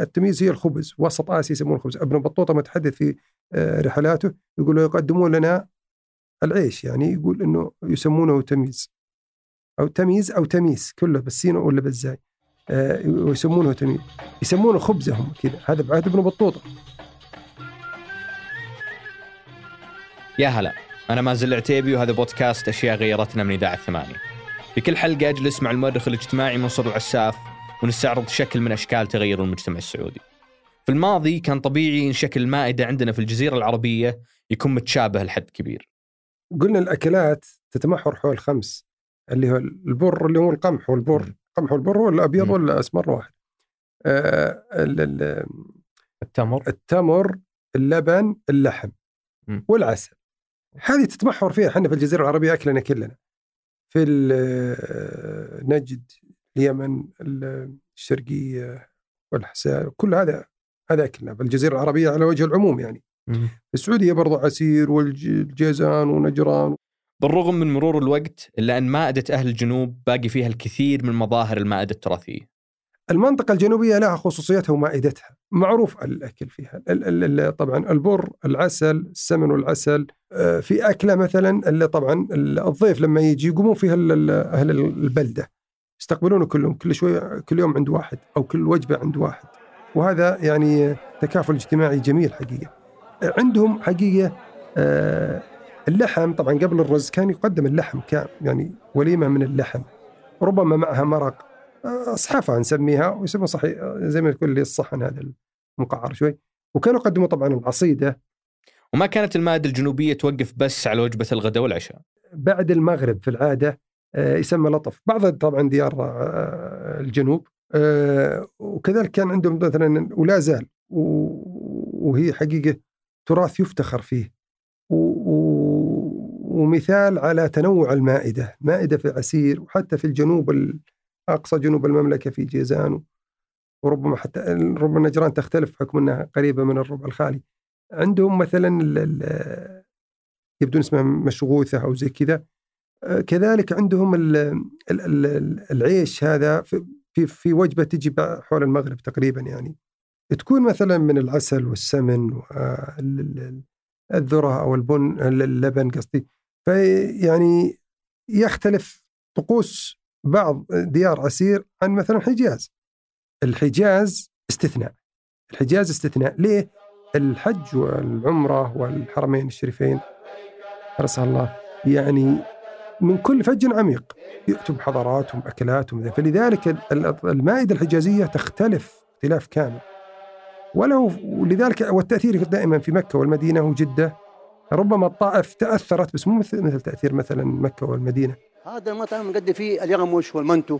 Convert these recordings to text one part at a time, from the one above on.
التمييز هي الخبز وسط آسيا يسمونه الخبز. ابن بطوطة متحدث في آه، رحلاته يقول يقدمون لنا العيش يعني يقول إنه يسمونه تمييز. أو تمييز أو تميس كله بالسين ولا بالزاي آه، ويسمونه تمييز. يسمونه خبزهم كذا هذا بعهد ابن بطوطة. يا هلا أنا مازل العتيبي وهذا بودكاست أشياء غيرتنا من إذاعة ثمانيه في كل حلقة أجلس مع المؤرخ الاجتماعي منصور العساف ونستعرض شكل من أشكال تغير المجتمع السعودي. في الماضي كان طبيعي إن شكل المائده عندنا في الجزيرة العربية يكون متشابه لحد كبير. قلنا الأكلات تتمحور حول خمس اللي هو البر اللي هو القمح والبر. القمح والبر ولا أبيض ولا أسمر واحد. آه التمر. التمر اللبن اللحم. والعسل. هذه تتمحور فيها. إحنا في الجزيرة العربية أكلنا كلنا. في ال- نجد اليمن الشرقية والحساء كل هذا هذا اكلنا في الجزيره العربية على وجه العموم يعني. في السعودية برضو عسير والجيزان ونجران. بالرغم من مرور الوقت إلا أن مائدة أهل الجنوب باقي فيها الكثير من مظاهر المائدة التراثية. المنطقة الجنوبية لها خصوصيتها ومائدتها. معروف الأكل فيها. ال- ال- ال- طبعا البر العسل السمن والعسل. آه، في أكلة مثلا اللي طبعا ال- الضيف لما يجي يقومون فيها أهل البلدة. يستقبلونه كلهم كل شوي كل يوم عند واحد أو كل وجبة عند واحد. وهذا يعني تكافل اجتماعي جميل حقيقة. آه، عندهم حقيقة آه، اللحم طبعا قبل الرز كان يقدم اللحم كان يعني وليمة من اللحم ربما معها مرق. أصحافها نسميها ويسمون صحيح زي ما تقول لي الصحن هذا المقعر شوي. وكانوا يقدموا طبعا العصيدة. وما كانت المائده الجنوبية توقف بس على وجبة الغداء والعشاء؟ بعد المغرب في العادة آه، يسمى لطف. بعض طبعا ديار آه، الجنوب آه، وكذلك كان عندهم مثلا ولا زال وهي حقيقة تراث يفتخر فيه. ومثال على تنوع المائدة مائدة في عسير وحتى في الجنوب ال- أقصى جنوب المملكة في جيزان وربما حتى ربما نجران تختلف بحكم أنها قريبة من الربع الخالي. عندهم مثلا يبدو اسمها مشغوثة أو زي كذا. آه، كذلك عندهم ال ال ال العيش هذا في في, وجبة تجي حول المغرب تقريبا يعني. تكون مثلا من العسل والسمن والذره أو البن اللبن قصدي. فيعني يختلف طقوس بعض ديار عسير عن مثلا الحجاز الحجاز استثناء. الحجاز استثناء. ليه؟ الحج والعمرة والحرمين الشريفين حرسها الله يعني من كل فج عميق. يأتوا بحضاراتهم أكلاتهم. فلذلك ال- المائدة الحجازية تختلف اختلاف كامل. ولو ولذلك والتأثير دائما في مكة والمدينة وجدة ربما الطائف تأثرت بس مو مثل مثل تأثير مثلا مكة والمدينة. هذا المطعم نقدم فيه اليغموش والمنتو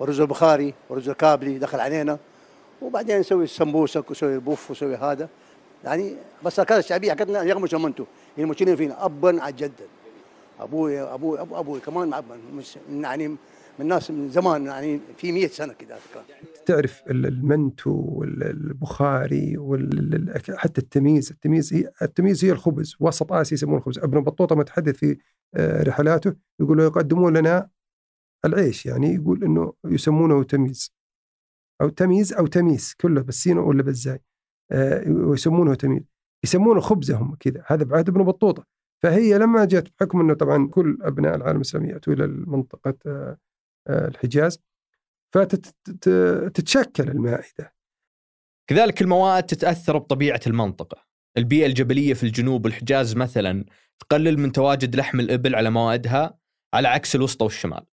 والرز البخاري والرز الكابلي دخل علينا. وبعدين نسوي السمبوسك ونسوي البوف ونسوي هذا. يعني بس الأكلات الشعبية حقتنا اليغموش والمنتو. اللي مشيرين فينا أبا عن جدا أبوي أبوي أبو أبوي كمان مش يعني من ناس من زمان يعني في 100 سنة كذا تعرف ال- المنتو والبخاري وال- حتى التمييز التمييز هي التمييز هي الخبز وسط آسيا يسمونه الخبز ابن بطوطة متحدث في آه، رحلاته يقول يقدمون لنا العيش يعني يقول إنه يسمونه تمييز. أو تمييز أو تميس كله بالسين ولا بالزاي آه، ويسمونه تمييز. يسمونه خبزهم كذا هذا بعهد ابن بطوطة. فهي لما جت بحكم إنه طبعا كل أبناء العالم الاسلامي يأتوا إلى منطقه آه، آه، الحجاز فتتشكل المائدة. كذلك المواد تتأثر بطبيعة المنطقة. البيئة الجبلية في الجنوب والحجاز مثلا تقلل من تواجد لحم الإبل على موادها على عكس الوسطى والشمال.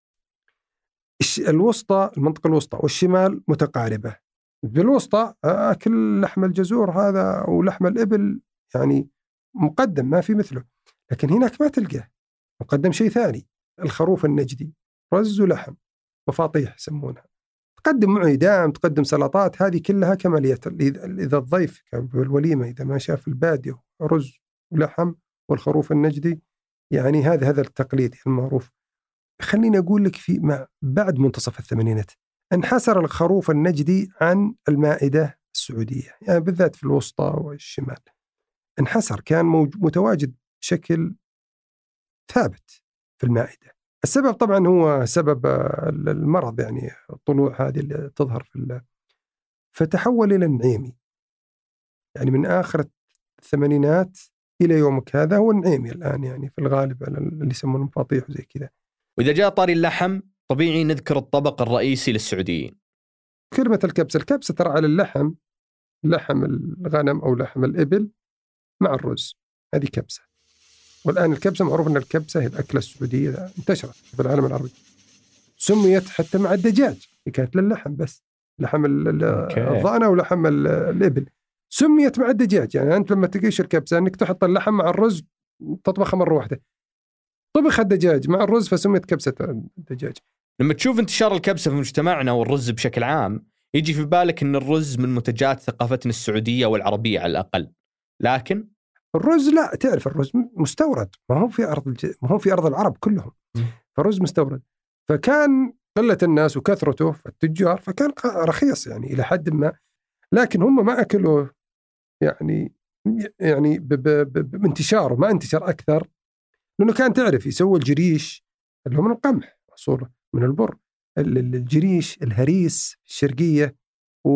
الش- الوسطى المنطقة الوسطى والشمال متقاربة. بالوسطى أكل لحم الجزور هذا أو لحم الإبل يعني مقدم ما في مثله. لكن هناك ما تلقاه. مقدم شيء ثاني الخروف النجدي رز ولحم مفاطيح يسمونها. تقدم معه دام تقدم سلطات هذه كلها كماليات إذا الضيف كان في الوليمة إذا ما شاف البادية رز ولحم والخروف النجدي يعني هذا هذا التقليد المعروف. خليني أقول لك في مع بعد منتصف الثمانينات انحسر الخروف النجدي عن المائدة السعودية يعني بالذات في الوسطى والشمال. انحسر كان. متواجد بشكل ثابت في المائدة. السبب طبعا هو سبب آه، المرض يعني الطلوع هذه اللي تظهر في فتحول إلى النعيمي يعني من آخر الثمانينات إلى يومك هذا هو النعيمي الآن يعني في الغالب على اللي يسمونه مفاطيح وزي كذا. وإذا جاء طاري اللحم طبيعي نذكر الطبق الرئيسي للسعوديين. كلمة الكبسة الكبسة ترى على اللحم لحم الغنم أو لحم الإبل مع الرز. هذه كبسة. والآن الكبسة معروف أن الكبسة هي الأكلة السعودية انتشرت في العالم العربي. سميت حتى مع الدجاج كانت للحم بس لحم الضأنة ولحم الإبل. سميت مع الدجاج يعني أنت لما تقيش الكبسة أنك تحط اللحم مع الرز تطبخها مرة واحدة. طبخ الدجاج مع الرز فسميت كبسة الدجاج. لما تشوف انتشار الكبسة في مجتمعنا والرز بشكل عام يجي في بالك أن الرز من منتجات ثقافتنا السعودية والعربية على الأقل. لكن الرز لا تعرف الرز مستورد. ما هو في أرض الج... ما هو في أرض العرب كلهم. فالرز مستورد. فكان قلة الناس وكثرته التجار فكان رخيص يعني إلى حد ما. لكن هم ما أكلوا يعني يعني بانتشاره ما انتشر أكثر. لأنه كان تعرف يسوي الجريش اللي هو من القمح أصوله من البر. الجريش الهريس الشرقية و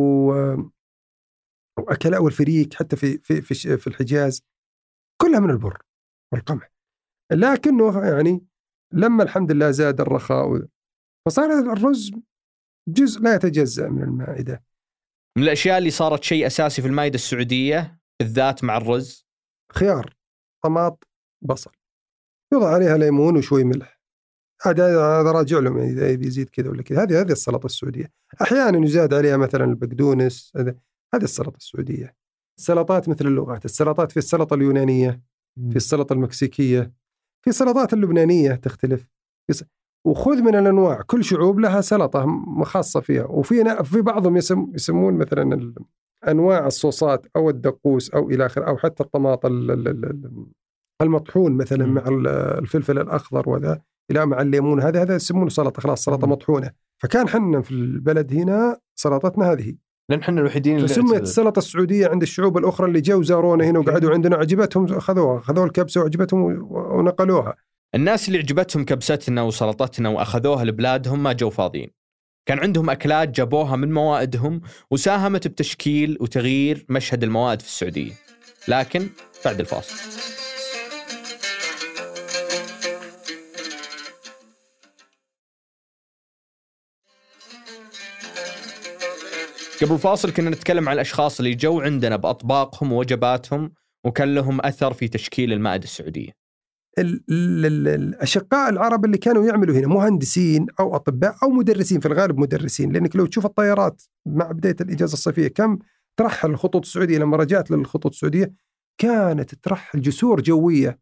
واكل والفريك حتى في في في, في الحجاز. كلها من البر والقمح. لكنه يعني لما الحمد لله زاد الرخاء فصار الرز جزء لا يتجزأ من المائدة. من الأشياء اللي صارت شيء أساسي في المائدة السعودية بالذات مع الرز؟ خيار طماط بصل. يوضع عليها ليمون وشوي ملح. هذا هذا راجع لهم يعني إذا بيزيد كذا ولا كذا. هذه هذه السلطة السعودية. أحيانا يزاد عليها مثلا البقدونس هذه السلطة السعودية. السلطات مثل اللغات السلطات في السلطة اليونانية في السلطة المكسيكية في سلطات اللبنانية تختلف. وخذ من الأنواع كل شعوب لها سلطة خاصة فيها. وفي في بعضهم يسم يسمون مثلا أنواع الصوصات أو الدقوس أو إلى آخره أو حتى الطماطم المطحون مثلا مع الفلفل الأخضر وذا إلى مع الليمون هذا هذا يسمونه سلطة خلاص سلطة مطحونة. فكان حنا في البلد هنا سلطتنا هذه لأن إحنا الوحيدين اللي فسميت السلطه السعودية عند الشعوب الأخرى اللي جو زارونا هنا وقعدوا عندنا عجبتهم اخذوها اخذوا الكبسة وعجبتهم ونقلوها. الناس اللي عجبتهم كبستنا وسلطتنا وأخذوها لبلادهم ما جو فاضيين. كان عندهم أكلات جابوها من موائدهم وساهمت بتشكيل وتغيير مشهد الموائد في السعودية. لكن بعد الفاصل. قبل الفاصل كنا نتكلم عن الأشخاص اللي جو عندنا بأطباقهم ووجباتهم وكان لهم أثر في تشكيل المائدة السعودية. الأشقاء العرب اللي كانوا يعملوا هنا مهندسين أو أطباء أو مدرسين في الغالب مدرسين. لأنك لو تشوف الطيارات مع بداية الإجازة الصيفية كم ترحل الخطوط السعودية لما رجعت للخطوط السعودية كانت ترحل جسور جوية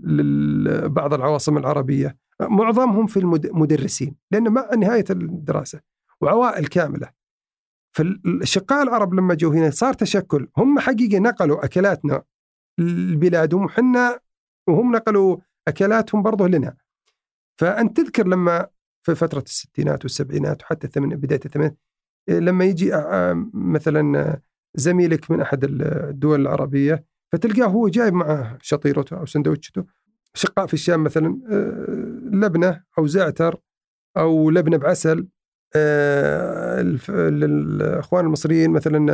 لبعض العواصم العربية. معظمهم في المدرسين لأن مع نهاية الدراسة وعوائل كاملة. فالشقاء العرب لما جو هنا صار تشكل هم حقيقة نقلوا أكلاتنا لبلادهم وحنا وهم نقلوا أكلاتهم برضه لنا. فأنت تذكر لما في فترة الستينات والسبعينات وحتى الثمن بداية الثمانينات لما يجي مثلا زميلك من أحد الدول العربية فتلقاه هو جايب معه شطيرته أو سندوتشته شقاء في الشام مثلا لبنة أو زعتر أو لبنة بعسل للإخوان المصريين مثلا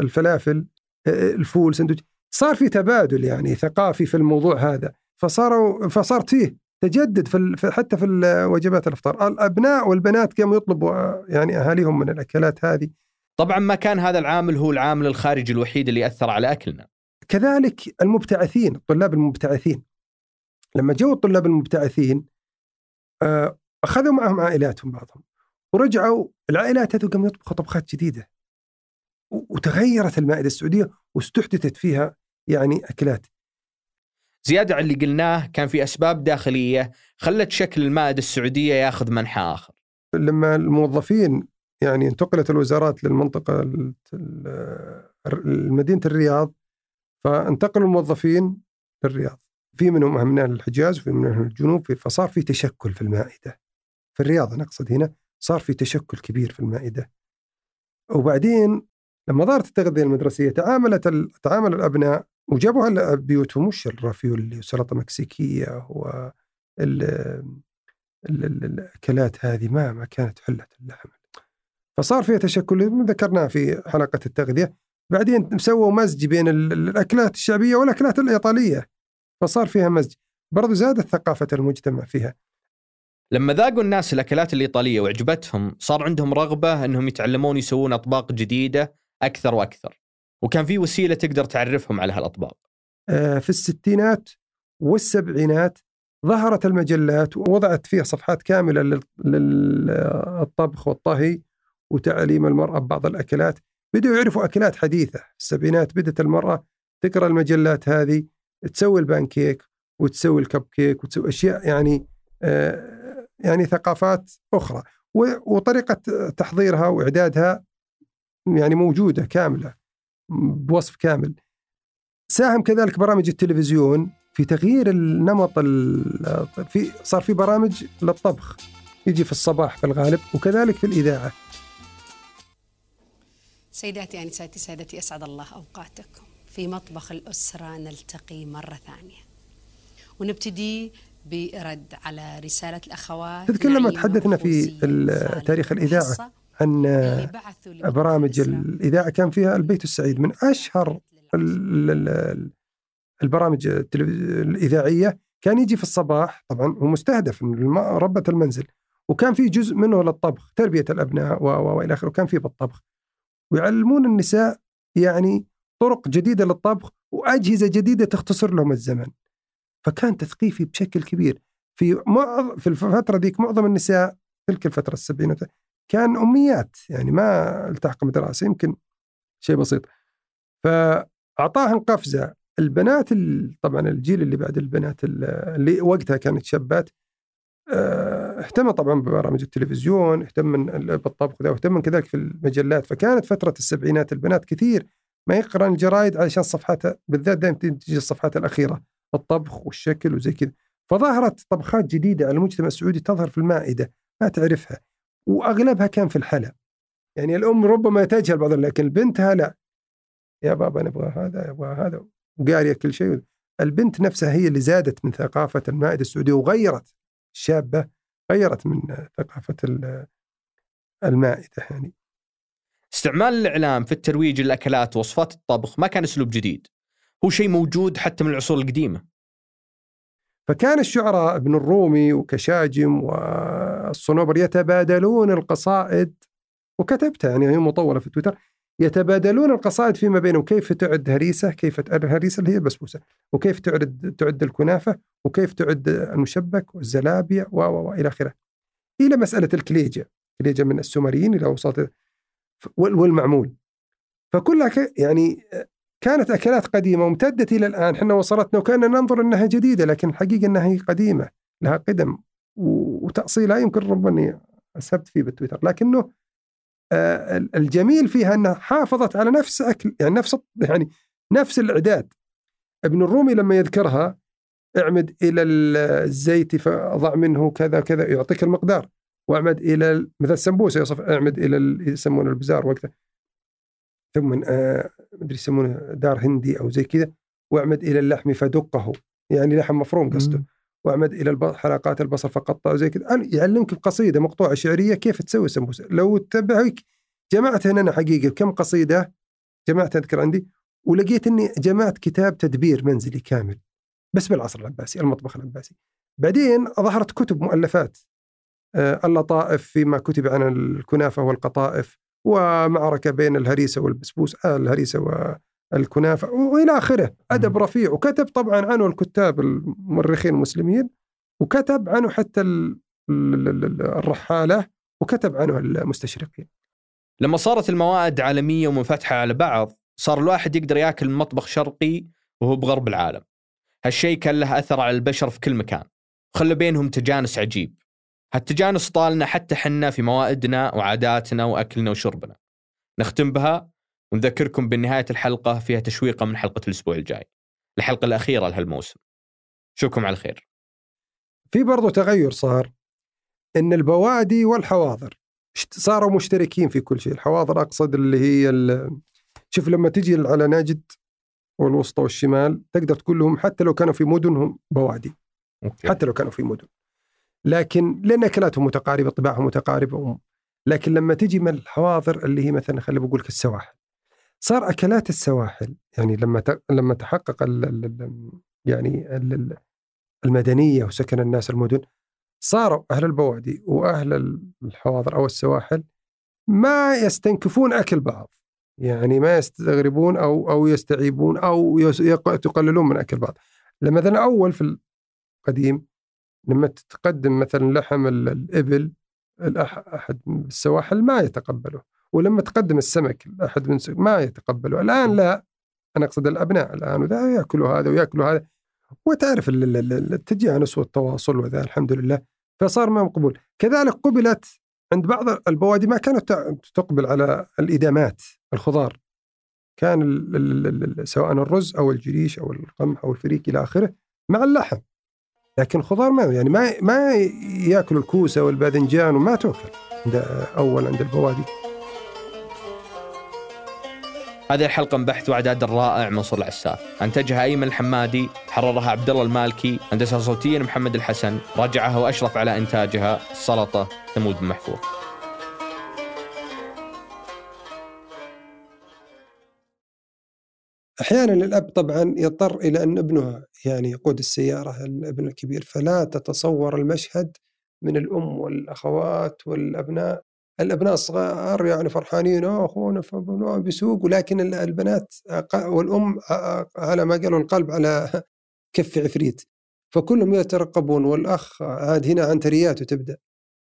الفلافل الفول سندوتش صار في تبادل يعني ثقافي في الموضوع هذا. فصاروا فصارت فيه تجدد في حتى في وجبات الأفطار. الأبناء والبنات قاموا يطلبوا يعني أهاليهم من الأكلات هذه. طبعا ما كان هذا العامل هو العامل الخارجي الوحيد اللي أثر على أكلنا. كذلك المبتعثين الطلاب المبتعثين. لما جو الطلاب المبتعثين أخذوا معهم عائلاتهم بعضهم. ورجعوا العائلات هذو قاموا يطبخوا طبخات جديدة. وتغيرت المائدة السعودية واستحدثت فيها يعني أكلات. زيادة على اللي قلناه كان في أسباب داخلية خلت شكل المائدة السعودية ياخذ منحى آخر. لما الموظفين يعني انتقلت الوزارات للمنطقة مدينه الرياض فانتقلوا الموظفين للرياض. في منهم من الحجاز وفي منهم الجنوب فصار في تشكل في المائدة. في الرياض أنا أقصد هنا صار في تشكل كبير في المائدة. وبعدين لما ظهرت التغذية المدرسية تعاملت تعامل الأبناء وجابوها بيوتهم وش الرافيولي وسلطة مكسيكية و الأكلات هذه ما ما كانت حلة اللحم. فصار فيها تشكل ذكرناه في حلقة التغذية. بعدين سووا مزج بين ال- الأكلات الشعبية والأكلات الإيطالية فصار فيها مزج برضو زادت ثقافة المجتمع فيها. لما ذاقوا الناس الأكلات الإيطالية وعجبتهم صار عندهم رغبة إنهم يتعلمون يسوون أطباق جديدة أكثر وأكثر. وكان في وسيلة تقدر تعرفهم على هالأطباق. آه، في الستينات والسبعينات ظهرت المجلات ووضعت فيها صفحات كاملة لل- للطبخ والطهي وتعليم المرأة ببعض الأكلات. بدأوا يعرفوا أكلات حديثة. في السبعينات بدأت المرأة تقرأ المجلات هذه تسوي البانكيك وتسوي الكب كيك وتسوي أشياء يعني آه، يعني ثقافات أخرى. وطريقة تحضيرها وإعدادها يعني موجودة كاملة بوصف كامل. ساهم كذلك برامج التلفزيون في تغيير النمط ال- في صار في برامج للطبخ. يجي في الصباح في الغالب وكذلك في الإذاعة. سيداتي أنساتي سادتي أسعد الله أوقاتكم. في مطبخ الأسرة نلتقي مرة ثانية. ونبتدي برد على رسالة الأخوات تذكر لما تحدثنا في تاريخ الإذاعة عن برامج الإذاعة. كان فيها البيت السعيد من أشهر ال- ال- ال- البرامج الإذاعية. كان يجي في الصباح طبعا هو مستهدف ربة المنزل وكان في جزء منه للطبخ تربية الأبناء وإلى آخره وكان في بالطبخ. ويعلمون النساء يعني طرق جديدة للطبخ وأجهزة جديدة تختصر لهم الزمن. فكان تثقيفي بشكل كبير. في معظم في الفترة ذيك معظم النساء تلك الفترة السبعينات كان أميات يعني ما التحق بدراسة يمكن شيء بسيط. فأعطاهم قفزة. البنات ال- طبعا الجيل اللي بعد البنات ال- اللي وقتها كانت شابات آه، اهتم طبعا ببرامج التلفزيون اهتم بالطبخ ذا واهتم كذلك في المجلات. فكانت فترة السبعينات البنات كثير ما يقرأ الجرايد علشان صفحاتها بالذات دائما تجي الصفحات الأخيرة. الطبخ والشكل وزي كذا. فظهرت طبخات جديدة على المجتمع السعودي تظهر في المائدة ما تعرفها. وأغلبها كان في الحلا. يعني الأم ربما تجهل بعض لكن بنتها لا. يا بابا نبغى هذا يبغى هذا. وقارية كل شيء. البنت نفسها هي اللي زادت من ثقافة المائدة السعودية وغيرت. الشابة غيرت من ثقافة ال- المائدة يعني. استعمال الإعلام في الترويج للأكلات ووصفات الطبخ ما كان أسلوب جديد. هو شيء موجود حتى من العصور القديمة. فكان الشعراء ابن الرومي وكشاجم والصنوبر يتبادلون القصائد وكتبتها يعني هي مطولة في تويتر يتبادلون القصائد فيما بينهم كيف تعد هريسة كيف تعد الهريسة اللي هي البسبوسة وكيف تعد تعد الكنافة وكيف تعد المشبك والزلابية و و وإلى آخره. إلى مسألة الكليجة كليجة من السومريين إلى وصلت وال- والمعمول. فكلها يعني كانت أكلات قديمة وامتدت إلى الآن. إحنا وصلتنا وكأننا ننظر أنها جديدة لكن الحقيقة أنها هي قديمة لها قدم و- وتأصيلها يمكن ربما أسهبت فيه بالتويتر. لكنه آه، ال- الجميل فيها أنها حافظت على نفس أكل يعني نفس يعني نفس الإعداد. ابن الرومي لما يذكرها اعمد إلى ال- الزيت فضع منه كذا كذا يعطيك المقدار. واعمد إلى مثل السمبوسة يصف اعمد إلى يسمونه البزار وقتها. ثم آه، مدري يسمونه دار هندي أو زي كذا واعمد إلى اللحم فدقه. يعني لحم مفروم قصده. واعمد إلى حلقات البصل فقطع زي كذا. يعلمك بقصيده مقطوعة شعرية كيف تسوي سمبوسة. لو تتبعك جمعت هنا أنا حقيقه كم قصيدة جمعت أذكر عندي ولقيت إني جمعت كتاب تدبير منزلي كامل. بس بالعصر العباسي المطبخ العباسي. بعدين ظهرت كتب مؤلفات. آه، اللطائف فيما كتب عن الكنافة والقطائف. ومعركة بين الهريسة والبسبوس آه الهريسة والكنافة وإلى آخره. أدب رفيع وكتب طبعا عنه الكتاب المؤرخين المسلمين وكتب عنه حتى ال- ال- ال- الرحالة وكتب عنه المستشرقين. لما صارت الموائد عالمية ومنفتحة على بعض صار الواحد يقدر يأكل مطبخ شرقي وهو بغرب العالم. هالشيء كان له أثر على البشر في كل مكان. وخلى بينهم تجانس عجيب. هالتجانس طالنا حتى حنا في موائدنا وعاداتنا وأكلنا وشربنا. نختم بها ونذكركم بنهاية الحلقة فيها تشويقة من حلقة الأسبوع الجاي. الحلقة الأخيرة لهالموسم. اشوفكم على خير في برضو تغير صار إن البوادي والحواضر صاروا مشتركين في كل شيء. الحواضر أقصد اللي هي ال- شوف لما تجي على نجد والوسطى والشمال تقدر تقول لهم حتى لو كانوا في مدنهم بوادي. حتى لو كانوا في مدن. لكن لأن أكلاتهم متقاربة طباعهم متقاربة لكن لما تجي من الحواضر اللي هي مثلا خلينا بقول لك السواحل صار أكلات السواحل يعني لما لما تحقق ال ال يعني ال المدنية وسكن الناس المدن صاروا أهل البوادي وأهل الحواضر أو السواحل ما يستنكفون أكل بعض. يعني ما يستغربون أو أو يستعيبون أو يقللون من أكل بعض. مثلا اول في القديم لما تتقدم مثلا لحم الإبل أحد السواحل ما يتقبله ولما تقدم السمك احد من ما يتقبله. الآن لا أنا أقصد الأبناء الآن وذا يأكلوا هذا ويأكلوا هذا. وتعرف التجانس والتواصل وذا الحمد لله. فصار ما مقبول. كذلك قبلت عند بعض البوادي ما كانت تقبل على الإدامات الخضار. كان سواء الرز أو الجريش أو القمح أو الفريك إلى آخره مع اللحم. لكن خضار ما يعني ما ما ياكلوا الكوسة والباذنجان وما تاكل عند أول عند البوادي هذه الحلقة من بحث وإعداد الرائع منصور العساف، أنتجها أيمن الحمادي، حررها عبد الله المالكي، هندسة صوتيا محمد الحسن، رجعها وأشرف على إنتاجها السلطة ثمود بن محفوظ. أحيانا الأب طبعا يضطر إلى أن ابنه يعني يقود السيارة الابن الكبير فلا تتصور المشهد من الأم والأخوات والأبناء. الأبناء الصغار يعني فرحانين أخونا بيسوق. ولكن البنات والأم على ما قالوا القلب على كف عفريت. فكلهم يترقبون والأخ عاد هنا عنترياته تبدأ.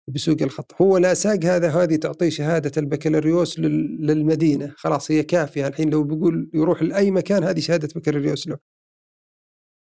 بسوق الخط. هو لا ساق هذا هذه تعطيه شهادة البكالوريوس للمدينة. خلاص هي كافية. الحين لو بيقول يروح لأي مكان هذه شهادة بكالوريوس له.